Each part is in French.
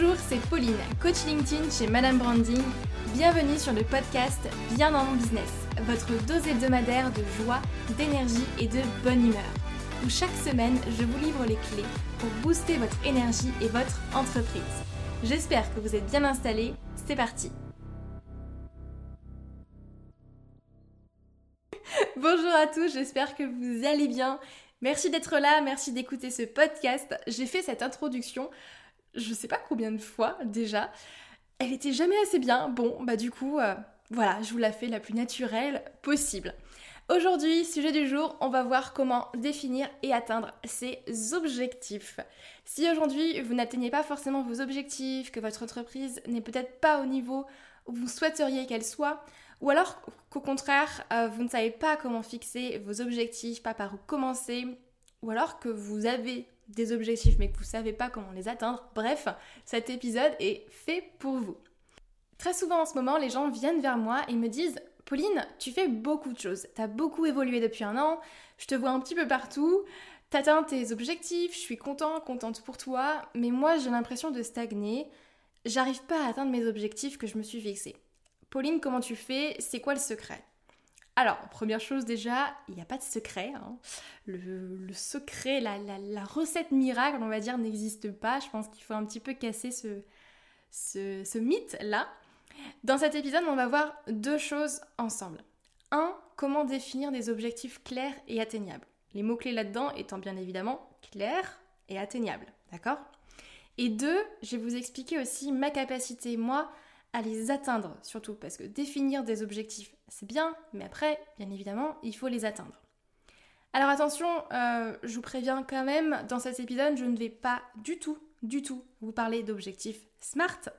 Bonjour, c'est Pauline, coach LinkedIn chez Madame Branding. Bienvenue sur le podcast Bien dans mon business, votre dose hebdomadaire de joie, d'énergie et de bonne humeur. Où chaque semaine, je vous livre les clés pour booster votre énergie et votre entreprise. J'espère que vous êtes bien installés. C'est parti. Bonjour à tous, j'espère que vous allez bien. Merci d'être là, merci d'écouter ce podcast. J'ai fait cette introduction je sais pas combien de fois déjà. Elle était jamais assez bien. Bon, bah du coup, euh, voilà, je vous la fais la plus naturelle possible. Aujourd'hui, sujet du jour, on va voir comment définir et atteindre ses objectifs. Si aujourd'hui vous n'atteignez pas forcément vos objectifs, que votre entreprise n'est peut-être pas au niveau où vous souhaiteriez qu'elle soit, ou alors qu'au contraire, euh, vous ne savez pas comment fixer vos objectifs, pas par où commencer, ou alors que vous avez des objectifs mais que vous savez pas comment les atteindre, bref, cet épisode est fait pour vous. Très souvent en ce moment, les gens viennent vers moi et me disent Pauline, tu fais beaucoup de choses, tu as beaucoup évolué depuis un an, je te vois un petit peu partout, t'atteins tes objectifs, je suis content, contente pour toi, mais moi j'ai l'impression de stagner, j'arrive pas à atteindre mes objectifs que je me suis fixés. Pauline, comment tu fais? C'est quoi le secret? Alors, première chose déjà, il n'y a pas de secret. Hein. Le, secret, la, recette miracle, on va dire, n'existe pas. Je pense qu'il faut un petit peu casser ce, ce, mythe-là. Dans cet épisode, on va voir deux choses ensemble. Un, comment définir des objectifs clairs et atteignables. Les mots-clés là-dedans étant bien évidemment clairs et atteignables. D'accord? Et deux, je vais vous expliquer aussi ma capacité, moi, à les atteindre surtout, parce que définir des objectifs, c'est bien, mais après, bien évidemment, il faut les atteindre. Alors attention, euh, je vous préviens quand même, dans cet épisode, je ne vais pas du tout, du tout vous parler d'objectifs SMART.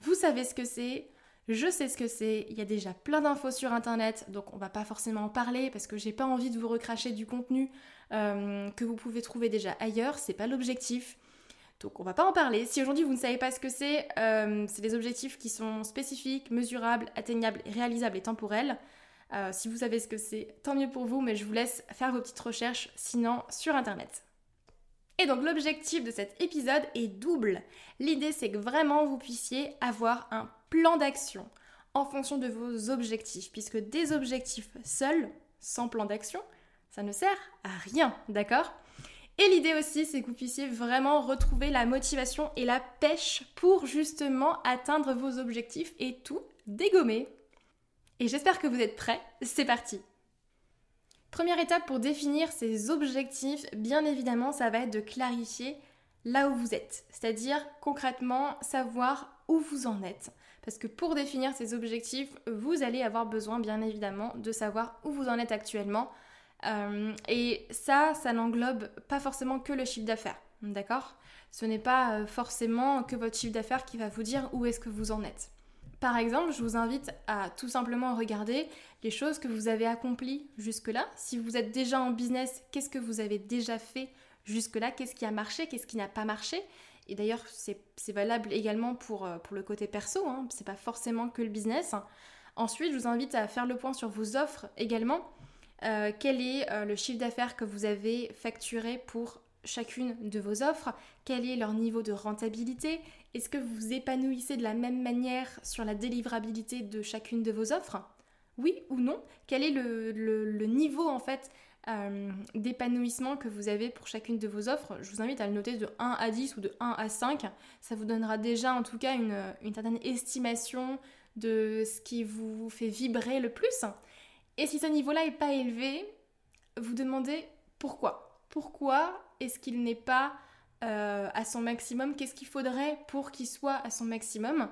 Vous savez ce que c'est, je sais ce que c'est, il y a déjà plein d'infos sur internet, donc on va pas forcément en parler parce que j'ai pas envie de vous recracher du contenu euh, que vous pouvez trouver déjà ailleurs, c'est pas l'objectif. Donc on va pas en parler. Si aujourd'hui vous ne savez pas ce que c'est, euh, c'est des objectifs qui sont spécifiques, mesurables, atteignables, réalisables et temporels. Euh, si vous savez ce que c'est, tant mieux pour vous, mais je vous laisse faire vos petites recherches sinon sur internet. Et donc l'objectif de cet épisode est double. L'idée c'est que vraiment vous puissiez avoir un plan d'action en fonction de vos objectifs, puisque des objectifs seuls, sans plan d'action, ça ne sert à rien, d'accord? Et l'idée aussi, c'est que vous puissiez vraiment retrouver la motivation et la pêche pour justement atteindre vos objectifs et tout dégommer. Et j'espère que vous êtes prêts. C'est parti. Première étape pour définir ces objectifs, bien évidemment, ça va être de clarifier là où vous êtes. C'est-à-dire concrètement savoir où vous en êtes. Parce que pour définir ces objectifs, vous allez avoir besoin bien évidemment de savoir où vous en êtes actuellement, euh, et ça, ça n'englobe pas forcément que le chiffre d'affaires, d'accord? Ce n'est pas euh, forcément que votre chiffre d'affaires qui va vous dire où est-ce que vous en êtes. Par exemple, je vous invite à tout simplement regarder les choses que vous avez accomplies jusque-là. Si vous êtes déjà en business, qu'est-ce que vous avez déjà fait jusque-là? Qu'est-ce qui a marché? Qu'est-ce qui n'a pas marché? Et d'ailleurs, c'est valable également pour, euh, pour le côté perso, hein. c'est pas forcément que le business. Ensuite, je vous invite à faire le point sur vos offres également. Euh, quel est euh, le chiffre d'affaires que vous avez facturé pour chacune de vos offres, quel est leur niveau de rentabilité, est-ce que vous vous épanouissez de la même manière sur la délivrabilité de chacune de vos offres? Oui ou non? Quel est le, niveau en fait euh, d'épanouissement que vous avez pour chacune de vos offres? Je vous invite à le noter de 1 à 10 ou de 1 à 5. Ça vous donnera déjà en tout cas une, une certaine estimation de ce qui vous fait vibrer le plus. Et si ce niveau-là n'est pas élevé, vous demandez pourquoi. Pourquoi est-ce qu'il n'est pas euh, à son maximum? Qu'est-ce qu'il faudrait pour qu'il soit à son maximum?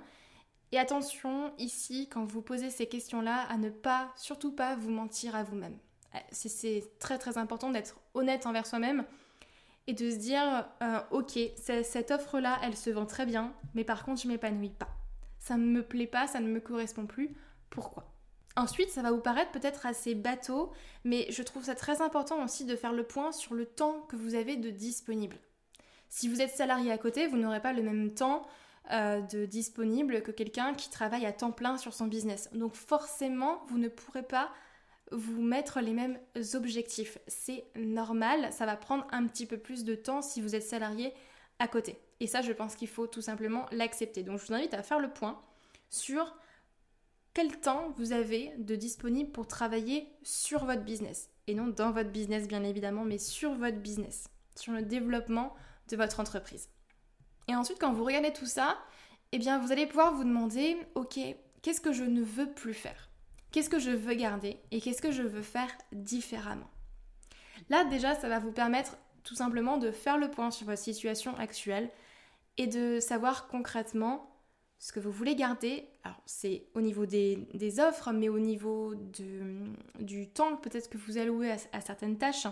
Et attention ici, quand vous posez ces questions-là, à ne pas, surtout pas vous mentir à vous-même. Euh, c'est très très important d'être honnête envers soi-même et de se dire, euh, ok, cette offre-là, elle se vend très bien, mais par contre, je m'épanouis pas. Ça ne me plaît pas, ça ne me correspond plus. Pourquoi? Ensuite, ça va vous paraître peut-être assez bateau, mais je trouve ça très important aussi de faire le point sur le temps que vous avez de disponible. Si vous êtes salarié à côté, vous n'aurez pas le même temps euh, de disponible que quelqu'un qui travaille à temps plein sur son business. Donc forcément, vous ne pourrez pas vous mettre les mêmes objectifs. C'est normal, ça va prendre un petit peu plus de temps si vous êtes salarié à côté. Et ça, je pense qu'il faut tout simplement l'accepter. Donc, je vous invite à faire le point sur quel temps vous avez de disponible pour travailler sur votre business? Et non dans votre business, bien évidemment, mais sur votre business, sur le développement de votre entreprise. Et ensuite, quand vous regardez tout ça, eh bien, vous allez pouvoir vous demander, ok, qu'est-ce que je ne veux plus faire? Qu'est-ce que je veux garder et qu'est-ce que je veux faire différemment? Là, déjà, ça va vous permettre tout simplement de faire le point sur votre situation actuelle et de savoir concrètement ce que vous voulez garder. Alors, c'est au niveau des, offres, mais au niveau du temps peut-être que vous allouez à, certaines tâches.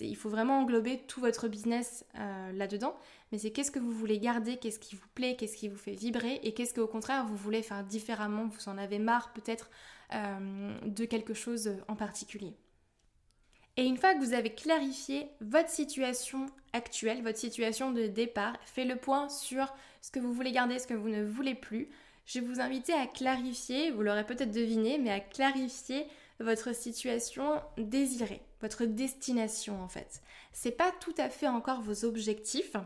Il faut vraiment englober tout votre business euh, là-dedans. Mais c'est qu'est-ce que vous voulez garder, qu'est-ce qui vous plaît, qu'est-ce qui vous fait vibrer et qu'est-ce qu'au contraire vous voulez faire différemment, vous en avez marre peut-être euh, de quelque chose en particulier. Et une fois que vous avez clarifié votre situation actuelle, votre situation de départ, fait le point sur ce que vous voulez garder, ce que vous ne voulez plus, je vais vous inviter à clarifier, vous l'aurez peut-être deviné, mais à clarifier votre situation désirée, votre destination en fait. C'est pas tout à fait encore vos objectifs,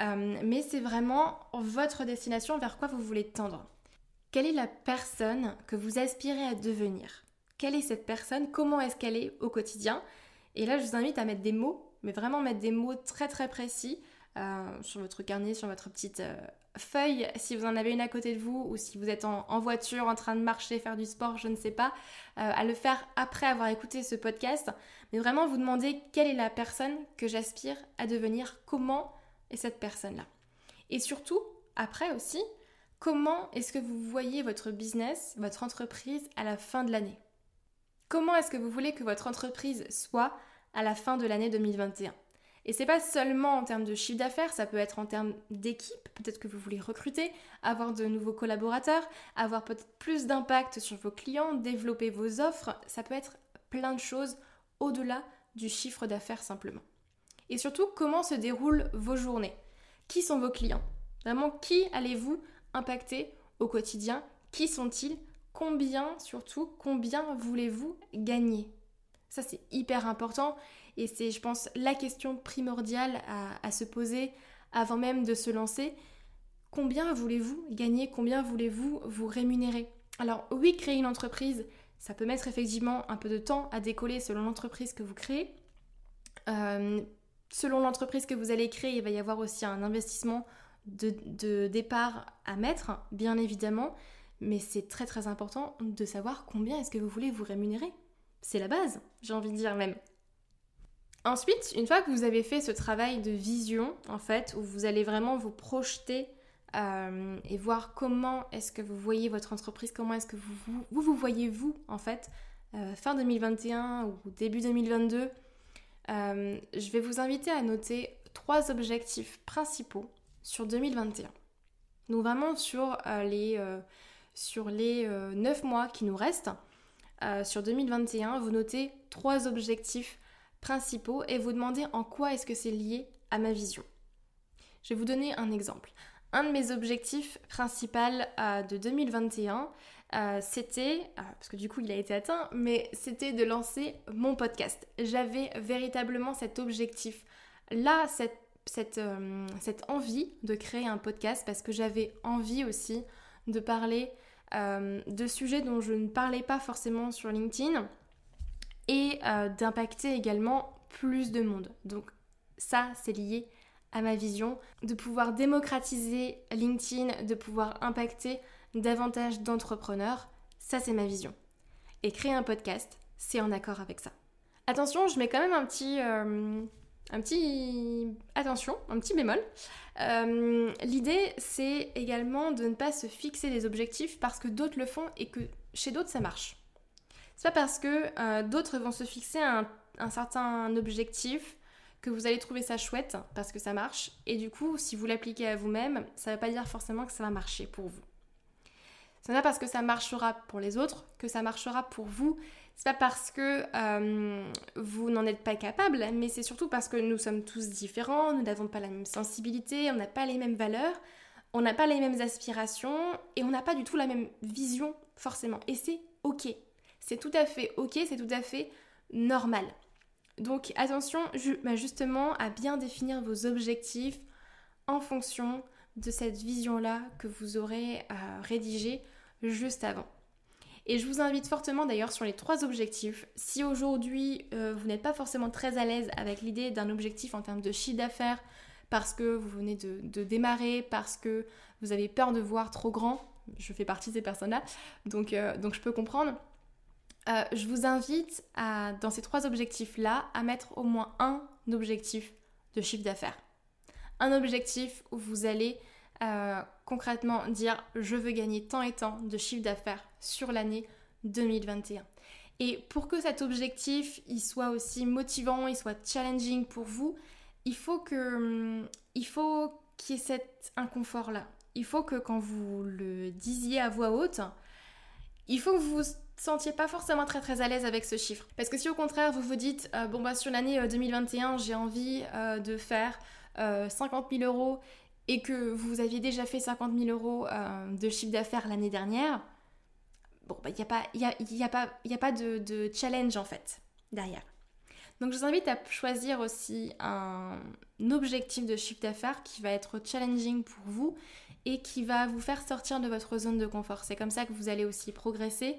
euh, mais c'est vraiment votre destination vers quoi vous voulez tendre. Quelle est la personne que vous aspirez à devenir? Quelle est cette personne Comment est-ce qu'elle est au quotidien Et là, je vous invite à mettre des mots, mais vraiment mettre des mots très très précis euh, sur votre carnet, sur votre petite euh, feuille, si vous en avez une à côté de vous, ou si vous êtes en, voiture, en train de marcher, faire du sport, je ne sais pas, euh, à le faire après avoir écouté ce podcast. Mais vraiment vous demander quelle est la personne que j'aspire à devenir, comment est cette personne-là. Et surtout, après aussi, comment est-ce que vous voyez votre business, votre entreprise à la fin de l'année? Comment est-ce que vous voulez que votre entreprise soit à la fin de l'année 2021 et c'est pas seulement en termes de chiffre d'affaires, ça peut être en termes d'équipe, peut-être que vous voulez recruter, avoir de nouveaux collaborateurs, avoir peut-être plus d'impact sur vos clients, développer vos offres, ça peut être plein de choses au-delà du chiffre d'affaires simplement. Et surtout, comment se déroulent vos journées? Qui sont vos clients? Vraiment, qui allez-vous impacter au quotidien? Qui sont-ils Combien, surtout, combien voulez-vous gagner? Ça, c'est hyper important et c'est, je pense, la question primordiale à, se poser avant même de se lancer. Combien voulez-vous gagner? Combien voulez-vous vous rémunérer? Alors oui, créer une entreprise, ça peut mettre effectivement un peu de temps à décoller selon l'entreprise que vous créez. Euh, selon l'entreprise que vous allez créer, il va y avoir aussi un investissement de, de départ à mettre, bien évidemment. Mais c'est très très important de savoir combien est-ce que vous voulez vous rémunérer. C'est la base, j'ai envie de dire même. Ensuite, une fois que vous avez fait ce travail de vision, en fait, où vous allez vraiment vous projeter euh, et voir comment est-ce que vous voyez votre entreprise, comment est-ce que vous vous, voyez vous, en fait, euh, fin 2021 ou début 2022, euh, je vais vous inviter à noter trois objectifs principaux sur 2021. Donc vraiment sur les, sur les 9 mois qui nous restent, sur 2021, vous notez trois objectifs principaux et vous demander en quoi est-ce que c'est lié à ma vision. Je vais vous donner un exemple. Un de mes objectifs principaux euh, de 2021, euh, c'était, euh, parce que du coup il a été atteint, mais c'était de lancer mon podcast. J'avais véritablement cet objectif, là, cette, cette, cette, envie de créer un podcast, parce que j'avais envie aussi de parler de sujets dont je ne parlais pas forcément sur LinkedIn et euh, d'impacter également plus de monde. Donc ça, c'est lié à ma vision de pouvoir démocratiser LinkedIn, de pouvoir impacter davantage d'entrepreneurs. Ça, c'est ma vision. Et créer un podcast, c'est en accord avec ça. Attention, je mets quand même un petit... Euh, un petit... Attention, un petit bémol. Euh, l'idée, c'est également de ne pas se fixer des objectifs parce que d'autres le font et que chez d'autres, ça marche. C'est pas parce que euh, d'autres vont se fixer un, certain objectif que vous allez trouver ça chouette parce que ça marche. Et du coup, si vous l'appliquez à vous-même, ça ne veut pas dire forcément que ça va marcher pour vous. C'est pas parce que ça marchera pour les autres que ça marchera pour vous. C'est pas parce que euh, vous n'en êtes pas capable, mais c'est surtout parce que nous sommes tous différents, nous n'avons pas la même sensibilité, on n'a pas les mêmes valeurs, on n'a pas les mêmes aspirations et on n'a pas du tout la même vision forcément. Et c'est ok. C'est tout à fait ok, c'est tout à fait normal. Donc attention bah, justement à bien définir vos objectifs en fonction de cette vision-là que vous aurez euh, rédigée juste avant. Et je vous invite fortement d'ailleurs sur les trois objectifs. Si aujourd'hui euh, vous n'êtes pas forcément très à l'aise avec l'idée d'un objectif en termes de chiffre d'affaires, parce que vous venez de, démarrer, parce que vous avez peur de voir trop grand, je fais partie de ces personnes-là, donc, euh, donc je peux comprendre. Euh, je vous invite à, dans ces trois objectifs-là, à mettre au moins un objectif de chiffre d'affaires. Un objectif où vous allez concrètement dire je veux gagner tant et tant de chiffre d'affaires sur l'année 2021. Et pour que cet objectif il soit aussi motivant, il soit challenging pour vous, il faut que hum, il faut qu'il y ait cet inconfort là. Il faut que quand vous le disiez à voix haute, il faut que vous vous sentiez pas forcément très très à l'aise avec ce chiffre. Parce que si au contraire vous vous dites euh, bon bah sur l'année 2021 euh, j'ai envie euh, de faire 50 000 euros et que vous aviez déjà fait 50 000 euros de chiffre d'affaires l'année dernière, bon, il bah, n'y a pas, y y a pas, y a pas de, challenge en fait derrière. Donc je vous invite à choisir aussi un objectif de chiffre d'affaires qui va être challenging pour vous et qui va vous faire sortir de votre zone de confort. C'est comme ça que vous allez aussi progresser.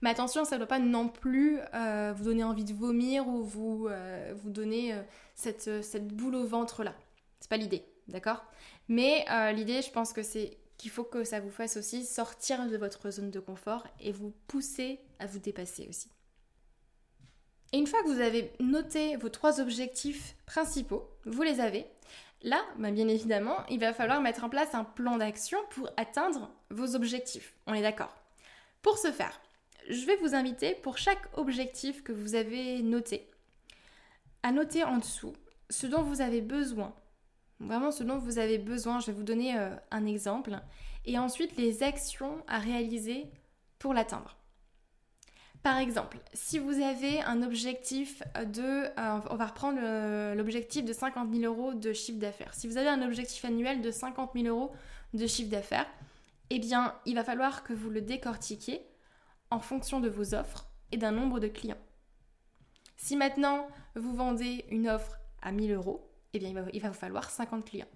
Mais attention, ça ne doit pas non plus euh, vous donner envie de vomir ou vous, euh, vous donner euh, cette, cette boule au ventre là. C'est pas l'idée, d'accord? Mais l'idée, je pense que c'est qu'il faut que ça vous fasse aussi sortir de votre zone de confort et vous pousser à vous dépasser aussi. Et une fois que vous avez noté vos trois objectifs principaux, vous les avez, là, bah, bien évidemment, il va falloir mettre en place un plan d'action pour atteindre vos objectifs. On est d'accord? Pour ce faire, je vais vous inviter pour chaque objectif que vous avez noté, à noter en dessous ce dont vous avez besoin Vraiment ce dont vous avez besoin, je vais vous donner euh, un exemple. Et ensuite les actions à réaliser pour l'atteindre. Par exemple, si vous avez un objectif de... Euh, on va reprendre l'objectif de 50 000 euros de chiffre d'affaires. Si vous avez un objectif annuel de 50 000 euros de chiffre d'affaires, eh bien, il va falloir que vous le décortiquiez en fonction de vos offres et d'un nombre de clients. Si maintenant vous vendez une offre à 1000 euros, eh bien il va, vous falloir 50 clients.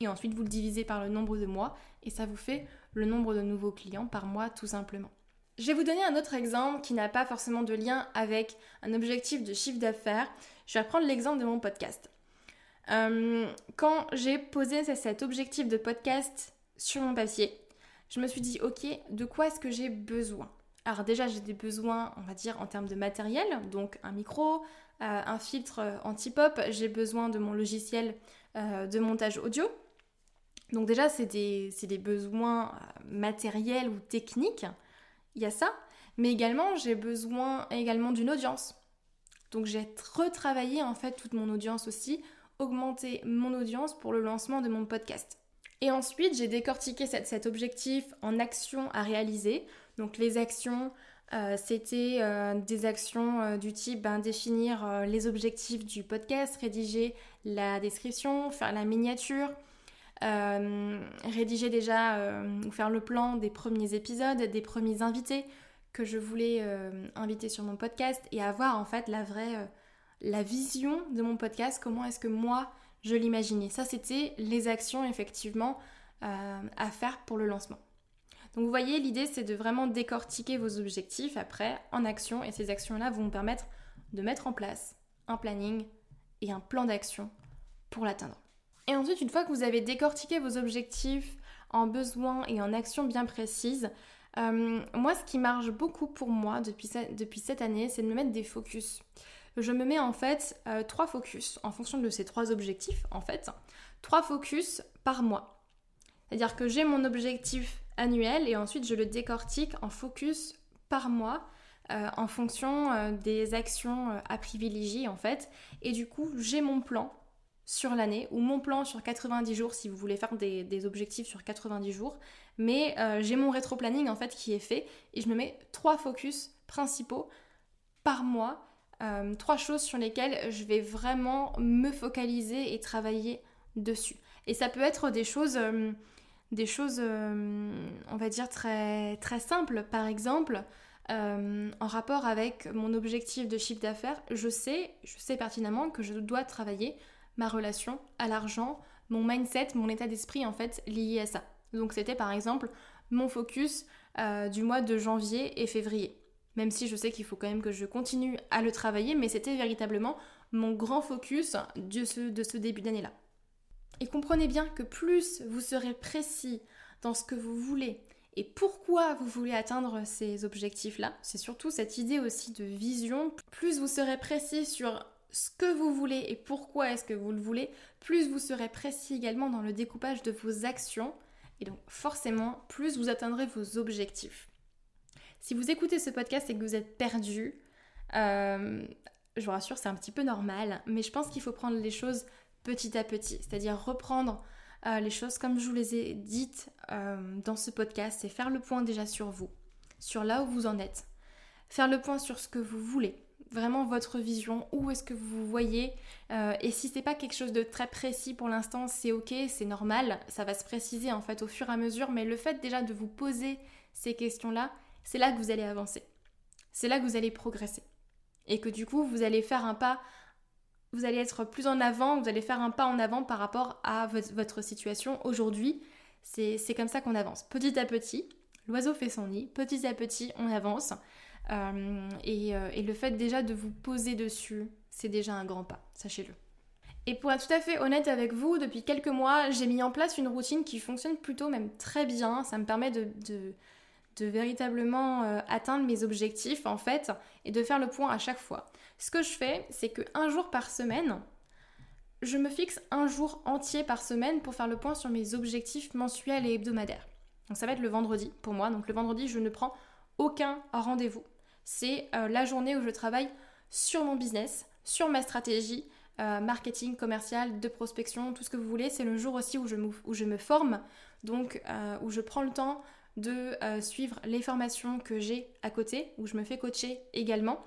Et ensuite, vous le divisez par le nombre de mois et ça vous fait le nombre de nouveaux clients par mois tout simplement. Je vais vous donner un autre exemple qui n'a pas forcément de lien avec un objectif de chiffre d'affaires. Je vais reprendre l'exemple de mon podcast. Euh, quand j'ai posé cet objectif de podcast sur mon papier, je me suis dit, ok, de quoi est-ce que j'ai besoin? Alors déjà, j'ai des besoins, on va dire, en termes de matériel, donc un micro, un filtre euh, anti-pop, j'ai besoin de mon logiciel euh, de montage audio. Donc déjà, c'est des, des, besoins matériels ou techniques. Il y a ça. Mais également, j'ai besoin également d'une audience. Donc j'ai retravaillé en fait toute mon audience aussi, augmenté mon audience pour le lancement de mon podcast. Et ensuite, j'ai décortiqué cet objectif en actions à réaliser. Donc les actions, euh, c'était euh, des actions euh, du type ben, définir les objectifs du podcast, rédiger la description, faire la miniature, rédiger déjà ou faire le plan des premiers épisodes, des premiers invités que je voulais inviter sur mon podcast et avoir en fait la vraie la vision de mon podcast, comment est-ce que moi je l'imaginais. Ça c'était les actions effectivement à faire pour le lancement. Donc vous voyez, l'idée c'est de vraiment décortiquer vos objectifs après en action et ces actions-là vont vous permettre de mettre en place un planning et un plan d'action pour l'atteindre. Et ensuite, une fois que vous avez décortiqué vos objectifs en besoins et en actions bien précises, euh, moi ce qui marche beaucoup pour moi depuis, cette année, c'est de me mettre des focus. Je me mets en fait euh, trois focus en fonction de ces trois objectifs en fait, trois focus par mois. C'est-à-dire que j'ai mon objectif annuel et ensuite je le décortique en focus par mois euh, en fonction euh, des actions euh, à privilégier en fait. Et du coup, j'ai mon plan sur l'année ou mon plan sur 90 jours si vous voulez faire des, objectifs sur 90 jours. Mais j'ai mon rétro-planning en fait qui est fait et je me mets trois focus principaux par mois. trois choses sur lesquelles je vais vraiment me focaliser et travailler dessus. Et ça peut être des choses des choses, euh, on va dire, très, très simples. Par exemple, euh, en rapport avec mon objectif de chiffre d'affaires, je sais, je sais pertinemment que je dois travailler ma relation à l'argent, mon mindset, mon état d'esprit en fait lié à ça. Donc c'était par exemple mon focus euh, du mois de janvier et février. Même si je sais qu'il faut quand même que je continue à le travailler, mais c'était véritablement mon grand focus de ce, de ce début d'année-là. Et comprenez bien que plus vous serez précis dans ce que vous voulez et pourquoi vous voulez atteindre ces objectifs-là, c'est surtout cette idée aussi de vision, plus vous serez précis sur ce que vous voulez et pourquoi est-ce que vous le voulez, plus vous serez précis également dans le découpage de vos actions et donc forcément plus vous atteindrez vos objectifs. Si vous écoutez ce podcast et que vous êtes perdu, euh, je vous rassure, c'est un petit peu normal, mais je pense qu'il faut prendre les choses petit à petit, c'est-à-dire reprendre euh, les choses comme je vous les ai dites euh, dans ce podcast, et faire le point déjà sur vous, sur là où vous en êtes, faire le point sur ce que vous voulez, vraiment votre vision, où est-ce que vous vous voyez. Euh, et si c'est pas quelque chose de très précis pour l'instant, c'est ok, c'est normal, ça va se préciser en fait au fur et à mesure, mais le fait déjà de vous poser ces questions-là, c'est là que vous allez avancer. C'est là que vous allez progresser. Et que du coup, vous allez faire un pas, vous allez être plus en avant, vous allez faire un pas en avant par rapport à votre situation aujourd'hui. C'est comme ça qu'on avance. Petit à petit, l'oiseau fait son nid, petit à petit, on avance. Euh, euh, et, le fait déjà de vous poser dessus, c'est déjà un grand pas, sachez-le. Et pour être tout à fait honnête avec vous, depuis quelques mois, j'ai mis en place une routine qui fonctionne plutôt même très bien. Ça me permet de, de, véritablement euh, atteindre mes objectifs en fait et de faire le point à chaque fois. Ce que je fais, c'est qu'un jour par semaine, je me fixe un jour entier par semaine pour faire le point sur mes objectifs mensuels et hebdomadaires. Donc ça va être le vendredi pour moi. Donc le vendredi, je ne prends aucun rendez-vous. C'est euh, la journée où je travaille sur mon business, sur ma stratégie, euh, marketing, commercial, de prospection, tout ce que vous voulez. C'est le jour aussi où je me, forme, donc où je prends le temps de suivre les formations que j'ai à côté, où je me fais coacher également.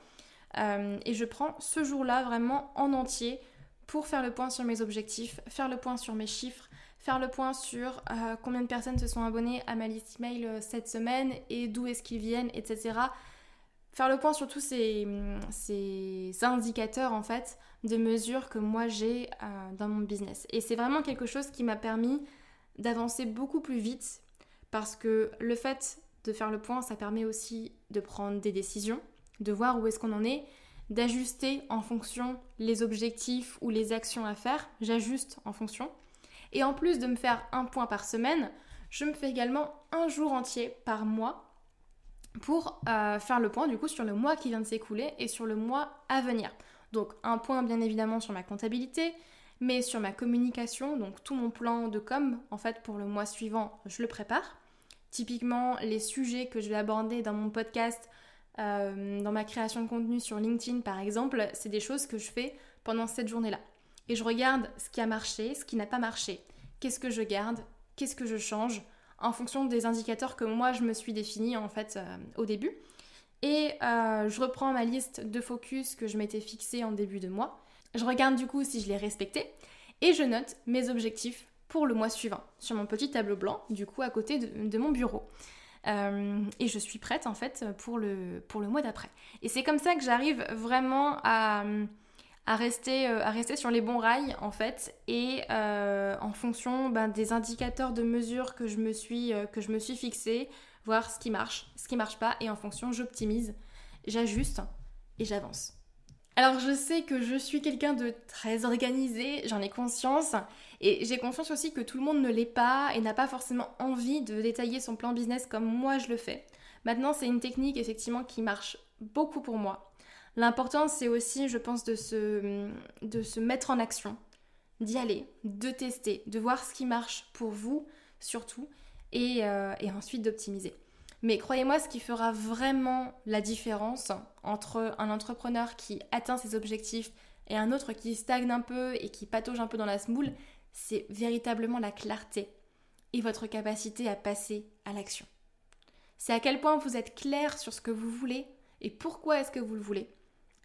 et je prends ce jour-là vraiment en entier pour faire le point sur mes objectifs, faire le point sur mes chiffres, faire le point sur euh, combien de personnes se sont abonnées à ma liste email euh, cette semaine et d'où est-ce qu'ils viennent, etc. Faire le point sur tous ces, ces indicateurs en fait de mesures que moi j'ai euh, dans mon business. Et c'est vraiment quelque chose qui m'a permis d'avancer beaucoup plus vite parce que le fait de faire le point, ça permet aussi de prendre des décisions, de voir où est-ce qu'on en est, d'ajuster en fonction les objectifs ou les actions à faire. J'ajuste en fonction. Et en plus de me faire un point par semaine, je me fais également un jour entier par mois pour euh, faire le point du coup sur le mois qui vient de s'écouler et sur le mois à venir. Donc un point bien évidemment sur ma comptabilité, mais sur ma communication, donc tout mon plan de com en fait pour le mois suivant, je le prépare. Typiquement les sujets que je vais aborder dans mon podcast, euh, dans ma création de contenu sur LinkedIn par exemple, c'est des choses que je fais pendant cette journée-là et je regarde ce qui a marché, ce qui n'a pas marché. Qu'est-ce que je garde? Qu'est-ce que je change? En fonction des indicateurs que moi je me suis définis en fait euh, au début. Et euh, je reprends ma liste de focus que je m'étais fixée en début de mois. Je regarde du coup si je l'ai respecté et je note mes objectifs pour le mois suivant sur mon petit tableau blanc, du coup à côté de, mon bureau. Euh, et je suis prête en fait pour le, mois d'après. Et c'est comme ça que j'arrive vraiment à, euh, rester sur les bons rails en fait et euh, en fonction ben, des indicateurs de mesure que je me suis que je me suis fixé voir ce qui marche ce qui marche pas et en fonction j'optimise j'ajuste et j'avance alors je sais que je suis quelqu'un de très organisé j'en ai conscience et j'ai conscience aussi que tout le monde ne l'est pas et n'a pas forcément envie de détailler son plan business comme moi je le fais maintenant c'est une technique effectivement qui marche beaucoup pour moi L'important, c'est aussi, je pense, de se, de se mettre en action, d'y aller, de tester, de voir ce qui marche pour vous surtout, et, euh, et ensuite d'optimiser. Mais croyez-moi, ce qui fera vraiment la différence entre un entrepreneur qui atteint ses objectifs et un autre qui stagne un peu et qui patauge un peu dans la smoule, c'est véritablement la clarté et votre capacité à passer à l'action. C'est à quel point vous êtes clair sur ce que vous voulez et pourquoi est-ce que vous le voulez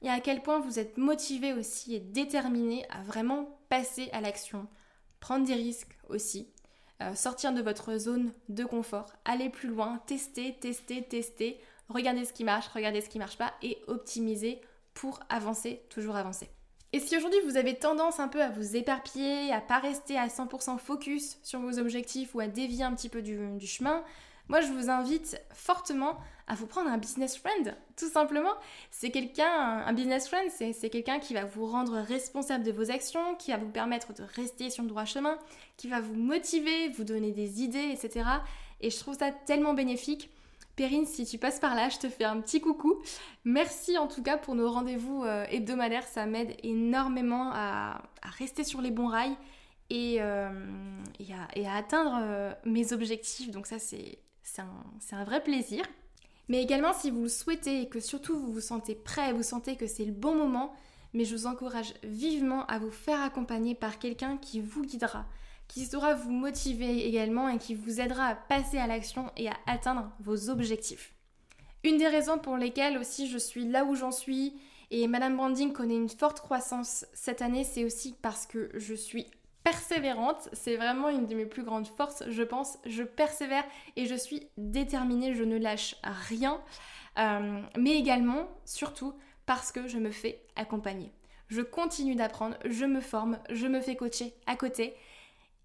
et à quel point vous êtes motivé aussi et déterminé à vraiment passer à l'action, prendre des risques aussi, euh, sortir de votre zone de confort, aller plus loin, tester, tester, tester, regarder ce qui marche, regarder ce qui marche pas et optimiser pour avancer, toujours avancer. Et si aujourd'hui vous avez tendance un peu à vous éparpiller, à pas rester à 100% focus sur vos objectifs ou à dévier un petit peu du, du chemin, moi je vous invite fortement à vous prendre un business friend, tout simplement. C'est quelqu'un, un business friend, c'est quelqu'un qui va vous rendre responsable de vos actions, qui va vous permettre de rester sur le droit chemin, qui va vous motiver, vous donner des idées, etc. Et je trouve ça tellement bénéfique. Perrine, si tu passes par là, je te fais un petit coucou. Merci en tout cas pour nos rendez-vous euh, hebdomadaires, ça m'aide énormément à, rester sur les bons rails et, euh, à, atteindre euh, mes objectifs. Donc ça, c'est un, vrai plaisir. Mais également, si vous le souhaitez et que surtout vous vous sentez prêt, vous sentez que c'est le bon moment, mais je vous encourage vivement à vous faire accompagner par quelqu'un qui vous guidera, qui saura vous motiver également et qui vous aidera à passer à l'action et à atteindre vos objectifs. Une des raisons pour lesquelles aussi je suis là où j'en suis et Madame Branding connaît une forte croissance cette année, c'est aussi parce que je suis persévérante. C'est vraiment une de mes plus grandes forces, je pense. Je persévère et je suis déterminée, je ne lâche rien. Euh, mais également, surtout, parce que je me fais accompagner. Je continue d'apprendre, je me forme, je me fais coacher à côté.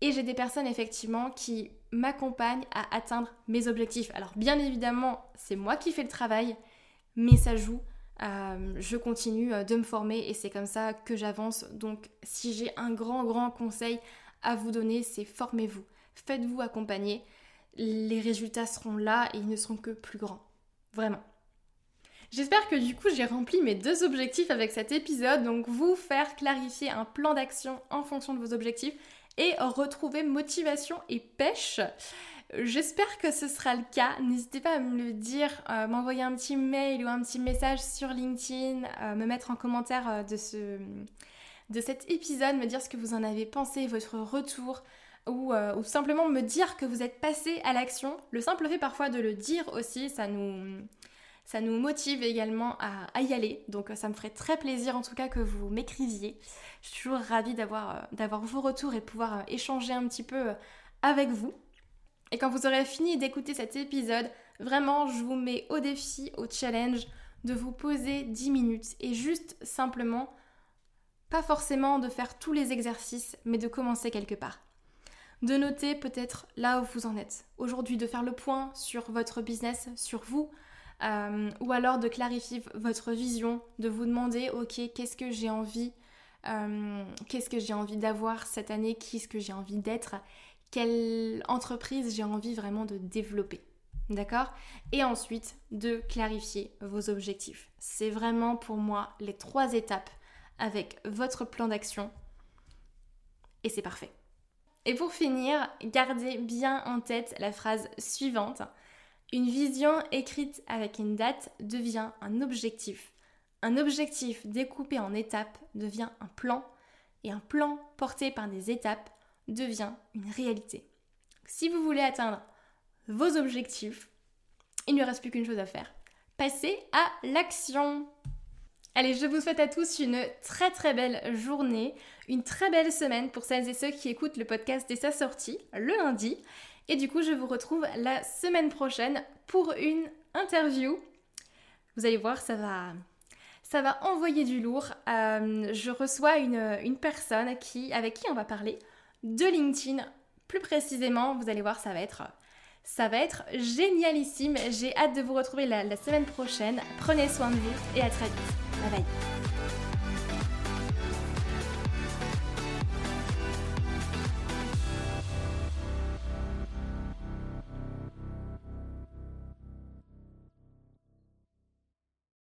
Et j'ai des personnes effectivement qui m'accompagnent à atteindre mes objectifs. Alors bien évidemment, c'est moi qui fais le travail, mais ça joue. Euh, je continue euh, de me former et c'est comme ça que j'avance. Donc si j'ai un grand grand conseil à vous donner, c'est formez-vous. Faites-vous accompagner. Les résultats seront là et ils ne seront que plus grands. Vraiment. J'espère que du coup j'ai rempli mes deux objectifs avec cet épisode, donc vous faire clarifier un plan d'action en fonction de vos objectifs et retrouver motivation et pêche. J'espère que ce sera le cas. N'hésitez pas à me le dire, euh, m'envoyer un petit mail ou un petit message sur LinkedIn, euh, me mettre en commentaire euh, de, ce, de cet épisode, me dire ce que vous en avez pensé, votre retour, ou, ou simplement me dire que vous êtes passé à l'action. Le simple fait parfois de le dire aussi, ça nous, ça nous motive également à, y aller. Donc ça me ferait très plaisir en tout cas que vous m'écriviez. Je suis toujours ravie d'avoir, vos retours et pouvoir échanger un petit peu avec vous. Et quand vous aurez fini d'écouter cet épisode, vraiment je vous mets au défi, au challenge de vous poser 10 minutes et juste simplement, pas forcément de faire tous les exercices, mais de commencer quelque part de noter peut-être là où vous en êtes. Aujourd'hui, de faire le point sur votre business, sur vous, euh, ou alors de clarifier votre vision, de vous demander, ok, qu'est-ce que j'ai envie, euh, qu'est-ce que j'ai envie d'avoir cette année, qu'est-ce que j'ai envie d'être, quelle entreprise j'ai envie vraiment de développer. D'accord? Et ensuite, de clarifier vos objectifs. C'est vraiment pour moi les trois étapes avec votre plan d'action. Et c'est parfait. Et pour finir, gardez bien en tête la phrase suivante. Une vision écrite avec une date devient un objectif. Un objectif découpé en étapes devient un plan. Et un plan porté par des étapes devient une réalité. Si vous voulez atteindre vos objectifs, il ne reste plus qu'une chose à faire. Passez à l'action. Allez, je vous souhaite à tous une très très belle journée, une très belle semaine pour celles et ceux qui écoutent le podcast dès sa sortie, le lundi. Et du coup, je vous retrouve la semaine prochaine pour une interview. Vous allez voir, ça va, ça va envoyer du lourd. Euh, je reçois une, personne avec qui on va parler de LinkedIn. Plus précisément, vous allez voir, ça va être, génialissime. J'ai hâte de vous retrouver la, la semaine prochaine. Prenez soin de vous et à très vite. Bye bye.